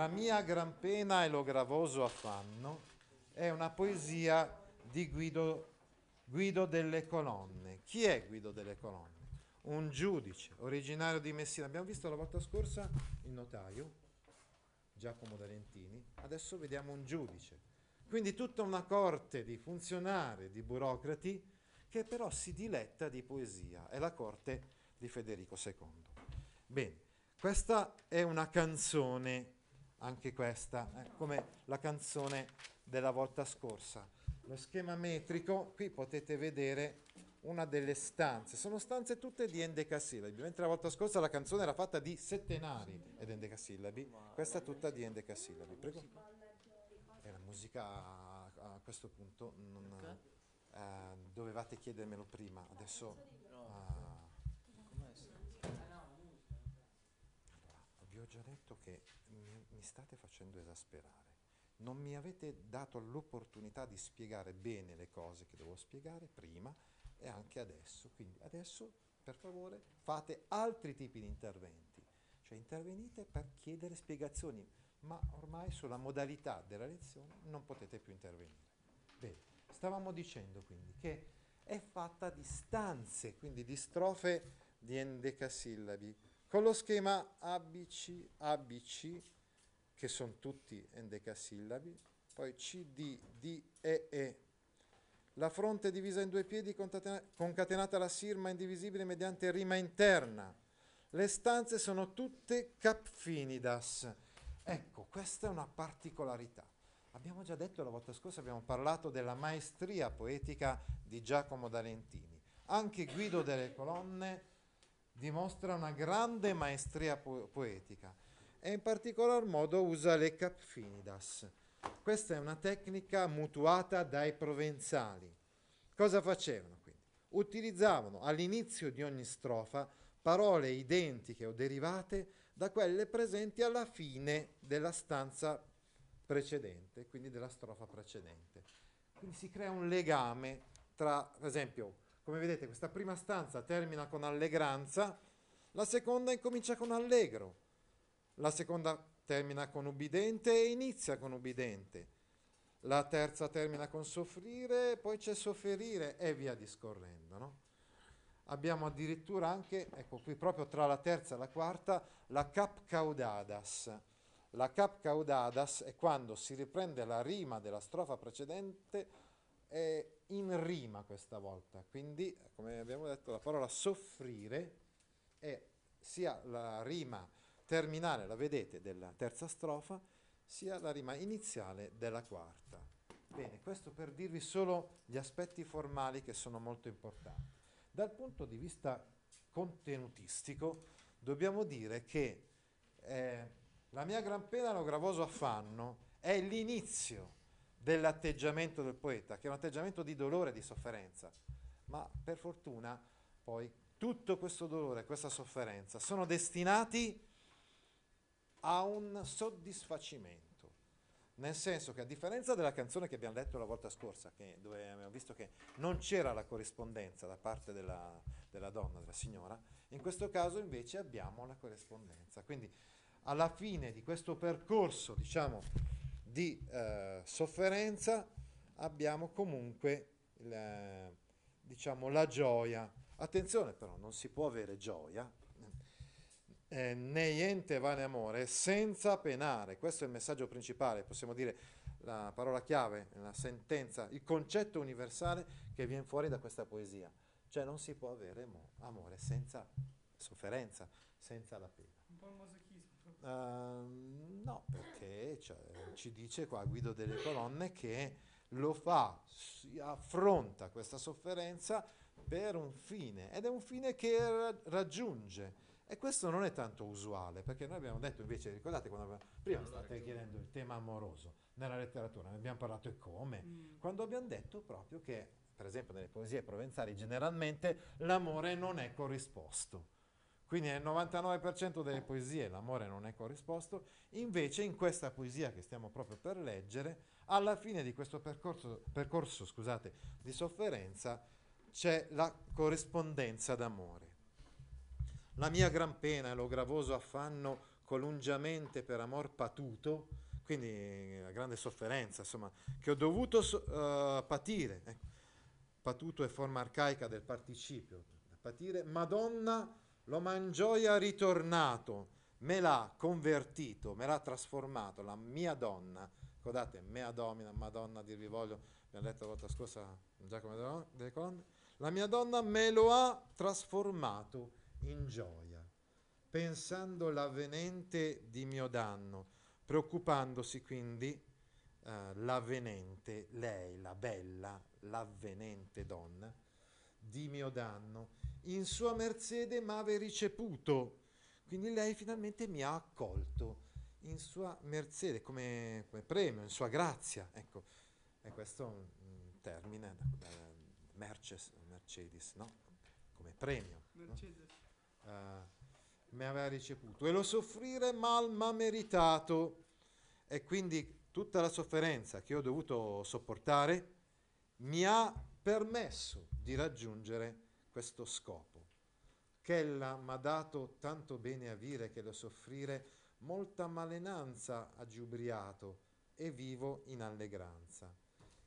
La mia gran pena e lo gravoso affanno è una poesia di Guido, Guido delle Colonne. Chi è Guido delle Colonne? Un giudice originario di Messina. Abbiamo visto la volta scorsa il notaio Giacomo D'Alentini, adesso vediamo un giudice. Quindi tutta una corte di funzionari, di burocrati, che però si diletta di poesia. È la corte di Federico II. Bene, questa è una canzone, anche questa, eh, come la canzone della volta scorsa. Lo schema metrico, qui potete vedere una delle stanze. Sono stanze tutte di endecasillabi, mentre la volta scorsa la canzone era fatta di settenari ed endecasillabi, questa è tutta di endecasillabi. Prego. È la musica a, a questo punto non, eh, dovevate chiedermelo prima, adesso... Ah. Allora, vi ho già detto che mi, mi state facendo esasperare. Non mi avete dato l'opportunità di spiegare bene le cose che devo spiegare prima e anche adesso. Quindi adesso, per favore, fate altri tipi di interventi, cioè intervenite per chiedere spiegazioni, ma ormai sulla modalità della lezione non potete più intervenire. Bene, stavamo dicendo quindi che è fatta di stanze, quindi di strofe di endecasillabi, con lo schema ABC, ABC, che sono tutti endecasillabi, poi CD, D, E, la fronte divisa in due piedi concatenata alla sirma indivisibile mediante rima interna. Le stanze sono tutte capfinidas. Ecco, questa è una particolarità. Abbiamo già detto la volta scorsa, abbiamo parlato della maestria poetica di Giacomo D'Alentini. Anche Guido delle Colonne dimostra una grande maestria po- poetica e in particolar modo usa le capfinidas. Questa è una tecnica mutuata dai provenzali. Cosa facevano quindi? Utilizzavano all'inizio di ogni strofa parole identiche o derivate da quelle presenti alla fine della stanza precedente, quindi della strofa precedente. Quindi si crea un legame tra, per esempio, come vedete, questa prima stanza termina con allegranza, la seconda incomincia con allegro, la seconda termina con ubbidente e inizia con ubbidente. La terza termina con soffrire, poi c'è sofferire e via discorrendo. No? Abbiamo addirittura anche, ecco qui proprio tra la terza e la quarta, la cap caudadas. La cap caudadas è quando si riprende la rima della strofa precedente in rima questa volta. Quindi, come abbiamo detto, la parola soffrire è sia la rima terminale, la vedete, della terza strofa, sia la rima iniziale della quarta. Bene, questo per dirvi solo gli aspetti formali che sono molto importanti. Dal punto di vista contenutistico, dobbiamo dire che eh, la mia gran pena, lo gravoso affanno, è l'inizio dell'atteggiamento del poeta, che è un atteggiamento di dolore e di sofferenza. Ma per fortuna poi tutto questo dolore, questa sofferenza sono destinati a un soddisfacimento. Nel senso che a differenza della canzone che abbiamo letto la volta scorsa, dove abbiamo visto che non c'era la corrispondenza da parte della, della donna, della signora, in questo caso invece abbiamo la corrispondenza. Quindi alla fine di questo percorso, diciamo, di eh, sofferenza, abbiamo comunque il, diciamo, la gioia. Attenzione però, non si può avere gioia eh, niente vale amore senza penare. Questo è il messaggio principale, possiamo dire la parola chiave, la sentenza, il concetto universale che viene fuori da questa poesia. Cioè non si può avere mo- amore senza sofferenza, senza la pena. Un po'. Uh, no, perché cioè, ci dice qua Guido delle Colonne che lo fa, affronta questa sofferenza per un fine ed è un fine che raggiunge E questo non è tanto usuale, perché noi abbiamo detto invece, ricordate quando abbiamo, prima state chiedendo il tema amoroso nella letteratura, ne abbiamo parlato e come, mm. quando abbiamo detto proprio che, per esempio nelle poesie provenzali, generalmente l'amore non è corrisposto. Quindi nel 99% delle poesie l'amore non è corrisposto, invece in questa poesia che stiamo proprio per leggere, alla fine di questo percorso, percorso scusate, di sofferenza c'è la corrispondenza d'amore. La mia gran pena e lo gravoso affanno colungiamente per amor patuto, quindi la grande sofferenza, insomma, che ho dovuto uh, patire. Ecco. Patuto è forma arcaica del participio, patire. Madonna lo mangioia ritornato, me l'ha convertito, me l'ha trasformato, la mia donna. Ricordate, mea domina, Madonna, dirvi voglio, abbiamo letto la volta scorsa Giacomo delle Colonne. La mia donna me lo ha trasformato in gioia, pensando l'avvenente di mio danno, preoccupandosi quindi eh, l'avvenente, lei, la bella, l'avvenente donna, di mio danno, in sua merzede m'ave ricevuto, quindi lei finalmente mi ha accolto in sua merzede, come, come premio, in sua grazia. Ecco, e questo è un, un termine, da, da Merces, Mercedes, no? come premio. Mercedes. No? uh, mi aveva ricevuto e lo soffrire mal ma meritato e quindi tutta la sofferenza che ho dovuto sopportare mi ha permesso di raggiungere questo scopo che ella m'ha dato tanto bene a vire che lo soffrire molta malenanza ha giubriato e vivo in allegranza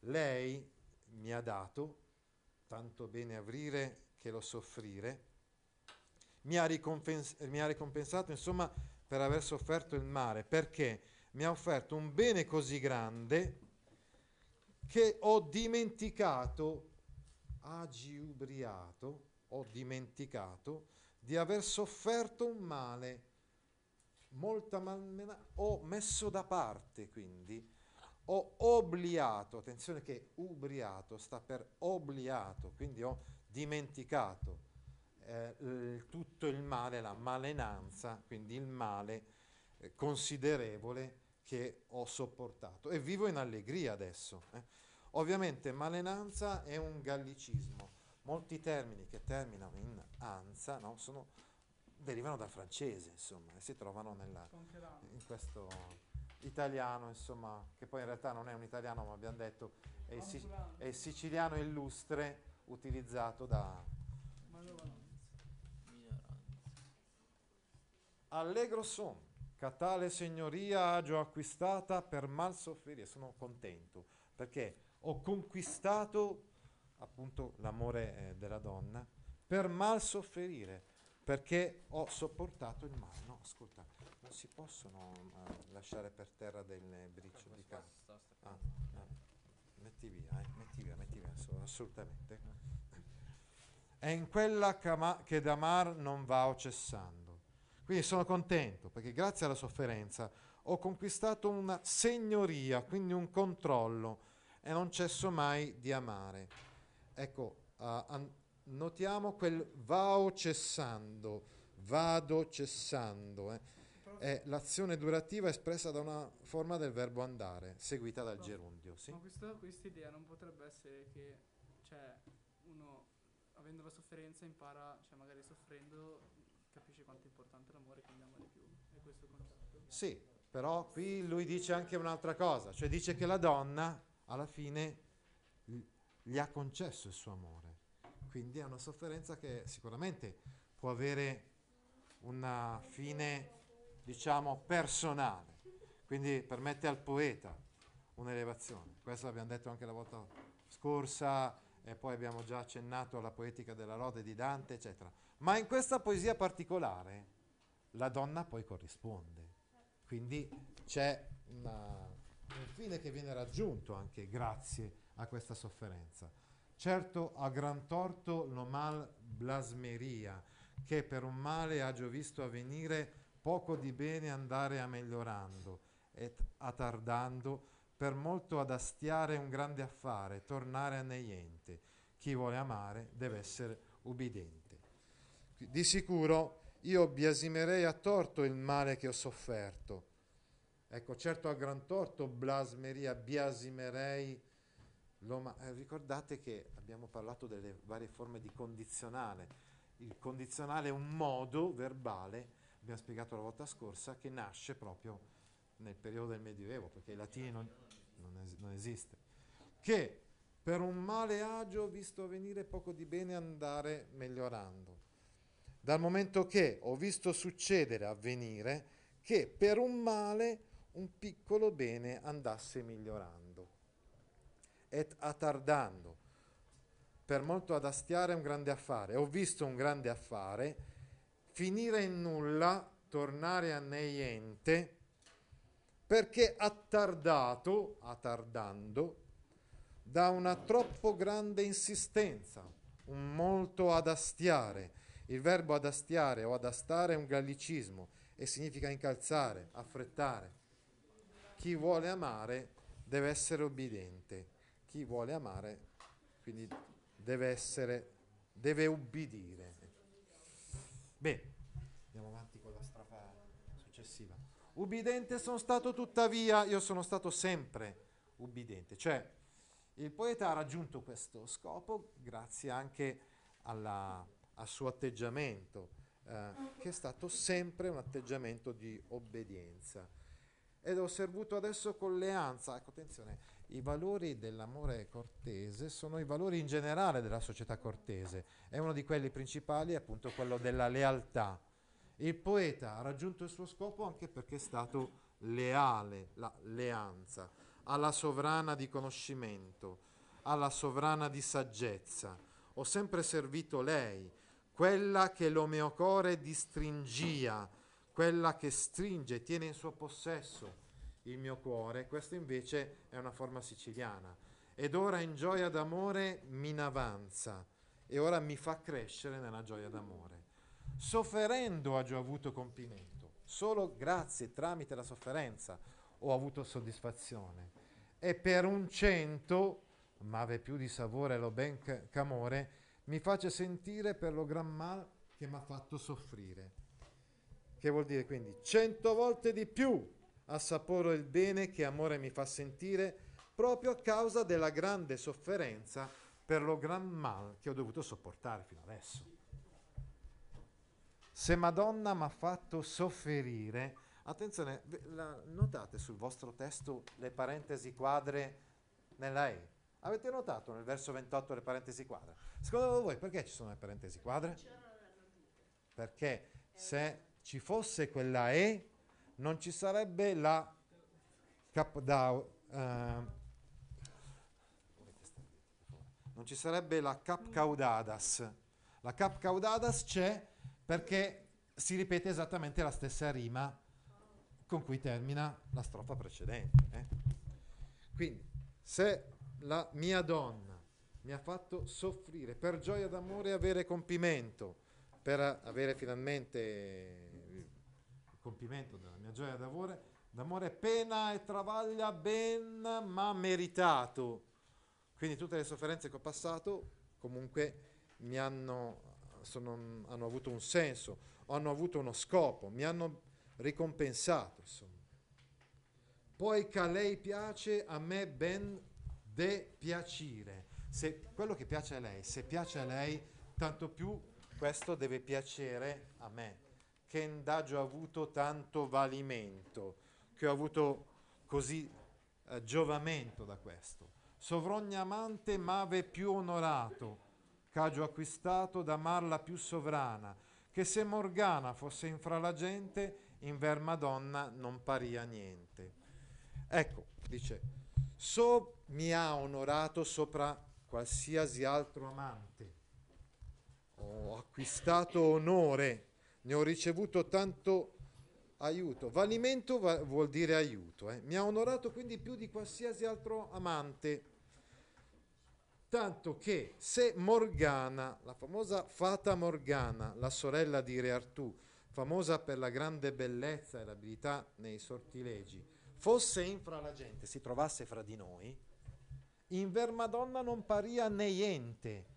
lei mi ha dato tanto bene a vrire che lo soffrire mi ha, ricompens- mi ha ricompensato insomma per aver sofferto il male, perché mi ha offerto un bene così grande che ho dimenticato, agiubriato, ho dimenticato di aver sofferto un male, molta malmena, ho messo da parte quindi, ho obliato, attenzione che ubriato sta per obliato, quindi ho dimenticato eh, tutto il male, la malenanza, quindi il male eh, considerevole che ho sopportato e vivo in allegria adesso. Eh. Ovviamente malenanza è un gallicismo, molti termini che terminano in anza no, sono, derivano dal francese insomma, e si trovano nella, in questo italiano insomma, che poi in realtà non è un italiano ma abbiamo detto è il, è il siciliano illustre utilizzato da Allegro son, che tale signoria agio acquistata per mal soffrire. Sono contento perché ho conquistato appunto l'amore eh, della donna per mal soffrire, perché ho sopportato il male. No, ascolta, non si possono uh, lasciare per terra delle briciole di carta. Ah, eh, metti via, eh, metti via, metti via, assolutamente. È in quella che d'amar non va o cessando quindi sono contento perché grazie alla sofferenza ho conquistato una segnoria, quindi un controllo e non cesso mai di amare. Ecco, uh, notiamo quel vao cessando, vado cessando. Eh. È l'azione durativa espressa da una forma del verbo andare, seguita dal no, gerundio. Sì? Ma questa idea non potrebbe essere che cioè, uno, avendo la sofferenza, impara, cioè magari soffrendo, capisce quanto è importante l'amore, quindi ama di più. È questo il concetto? Sì, però qui lui dice anche un'altra cosa, cioè dice che la donna alla fine gli ha concesso il suo amore. Quindi è una sofferenza che sicuramente può avere una fine, diciamo, personale. Quindi permette al poeta un'elevazione. Questo l'abbiamo detto anche la volta scorsa e poi abbiamo già accennato alla poetica della lode di Dante, eccetera. Ma in questa poesia particolare la donna poi corrisponde. Quindi c'è una, un fine che viene raggiunto anche grazie a questa sofferenza. Certo a gran torto lo mal blasmeria, che per un male ha già visto avvenire poco di bene andare a migliorando, e attardando per molto ad astiare un grande affare, tornare a niente. Chi vuole amare deve essere ubbidente. Di sicuro io biasimerei a torto il male che ho sofferto. Ecco, certo a gran torto blasmeria, biasimerei. L'oma- eh, ricordate che abbiamo parlato delle varie forme di condizionale. Il condizionale è un modo verbale, abbiamo spiegato la volta scorsa, che nasce proprio nel periodo del Medioevo, perché i latini non, non, es- non esiste. Che per un male agio visto venire poco di bene andare migliorando. Dal momento che ho visto succedere, avvenire, che per un male un piccolo bene andasse migliorando. Et attardando. Per molto ad astiare un grande affare. Ho visto un grande affare finire in nulla, tornare a niente, perché attardato, attardando, da una troppo grande insistenza, un molto ad astiare. Il verbo ad astiare o ad astare è un gallicismo e significa incalzare, affrettare. Chi vuole amare deve essere obbediente. Chi vuole amare, quindi deve essere, deve ubbidire. Bene, andiamo avanti con la strofa successiva. Ubbidente sono stato tuttavia, io sono stato sempre ubbidente, cioè il poeta ha raggiunto questo scopo grazie anche alla, al suo atteggiamento, eh, che è stato sempre un atteggiamento di obbedienza. Ed ho servuto adesso con leanza. Ecco, attenzione, i valori dell'amore cortese sono i valori in generale della società cortese. È uno di quelli principali, appunto, quello della lealtà. Il poeta ha raggiunto il suo scopo anche perché è stato leale, la leanza alla sovrana di conoscimento, alla sovrana di saggezza. Ho sempre servito lei, quella che lo mio core distringia, quella che stringe, tiene in suo possesso il mio cuore. Questa invece è una forma siciliana. Ed ora in gioia d'amore mi inavanza e ora mi fa crescere nella gioia d'amore. Sofferendo ha già avuto compimento, solo grazie tramite la sofferenza ho avuto soddisfazione e per un cento, ma ave più di savore lo ben c'amore, mi face sentire per lo gran mal che mi ha fatto soffrire. Che vuol dire quindi cento volte di più assaporo il bene che amore mi fa sentire proprio a causa della grande sofferenza per lo gran mal che ho dovuto sopportare fino adesso. Se Madonna mi ha fatto soffrire, Attenzione, la, notate sul vostro testo le parentesi quadre nella E. Avete notato nel verso 28 le parentesi quadre? Secondo voi perché ci sono le parentesi quadre? Perché se ci fosse quella E non ci sarebbe la cap da, uh, non ci sarebbe la cap caudadas. La cap caudadas c'è perché si ripete esattamente la stessa rima con cui termina la strofa precedente. Eh? Quindi, se la mia donna mi ha fatto soffrire per gioia d'amore e avere compimento, per avere finalmente compimento della mia gioia d'amore, d'amore pena e travaglia ben ma meritato. Quindi tutte le sofferenze che ho passato comunque mi hanno, sono, hanno avuto un senso, hanno avuto uno scopo, mi hanno ricompensato. Insomma. Poi che a lei piace, a me ben de piacere. Se quello che piace a lei, se piace a lei, tanto più questo deve piacere a me, che indagio ho avuto tanto valimento, che ho avuto così eh, giovamento da questo. Sovrogna amante m'ave più onorato, c'agio acquistato da marla più sovrana, che se Morgana fosse infra la gente, in ver Madonna non paria niente. Ecco, dice, so mi ha onorato sopra qualsiasi altro amante. Ho acquistato onore, ne ho ricevuto tanto aiuto. Valimento va, vuol dire aiuto. Eh. Mi ha onorato quindi più di qualsiasi altro amante. Tanto che se Morgana, la famosa Fata Morgana, la sorella di Re Artù, famosa per la grande bellezza e l'abilità nei sortilegi, fosse infra la gente, si trovasse fra di noi, in ver Madonna non paria niente.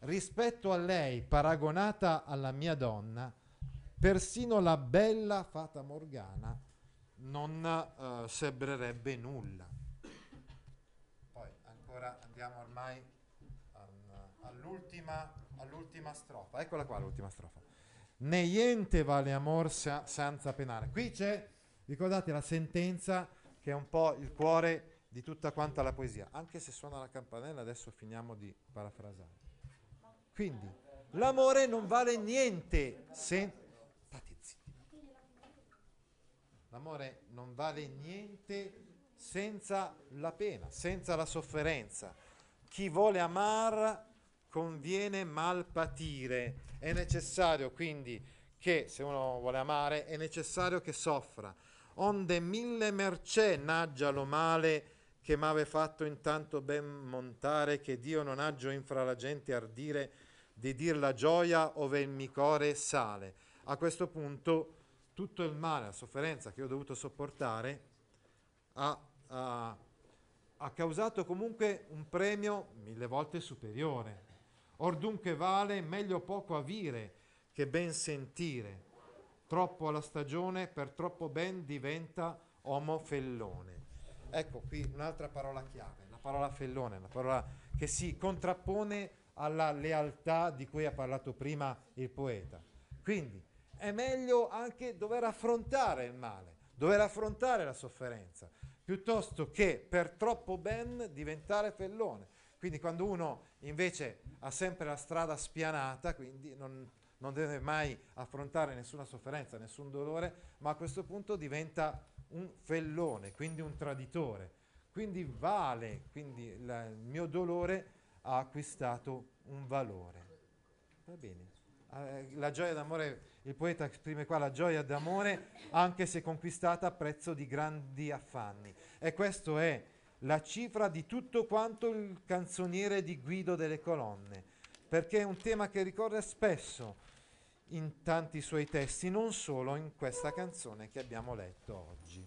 Rispetto a lei, paragonata alla mia donna, persino la bella fata Morgana non uh, sembrerebbe nulla. Poi ancora andiamo ormai all'ultima, all'ultima strofa. Eccola qua l'ultima strofa. Né niente vale amor sa- senza penare. Qui c'è, ricordate la sentenza che è un po' il cuore di tutta quanta la poesia. Anche se suona la campanella, adesso finiamo di parafrasare. Quindi, l'amore non vale niente se... State zitti. L'amore non vale niente senza la pena, senza la sofferenza. Chi vuole amare conviene mal patire. È necessario quindi che, se uno vuole amare, è necessario che soffra. Onde mille mercè naggialo male che m'ave fatto intanto ben montare, che Dio non aggio infra la gente ardire di dir la gioia ove il mio core sale. A questo punto tutto il male, la sofferenza che ho dovuto sopportare ha, ha, ha causato comunque un premio mille volte superiore. Or dunque vale meglio poco avire che ben sentire. Troppo alla stagione, per troppo ben diventa uomo fellone. Ecco qui un'altra parola chiave, la parola fellone, la parola che si contrappone alla lealtà di cui ha parlato prima il poeta. Quindi è meglio anche dover affrontare il male, dover affrontare la sofferenza, piuttosto che per troppo ben diventare fellone. Quindi quando uno invece ha sempre la strada spianata, quindi non, non deve mai affrontare nessuna sofferenza, nessun dolore, ma a questo punto diventa un fellone, quindi un traditore. Quindi vale, quindi la, il mio dolore ha acquistato un valore. Va bene. Eh, la gioia d'amore, il poeta esprime qua la gioia d'amore anche se conquistata a prezzo di grandi affanni. E questo è la cifra di tutto quanto il canzoniere di Guido delle Colonne, perché è un tema che ricorre spesso in tanti suoi testi, non solo in questa canzone che abbiamo letto oggi.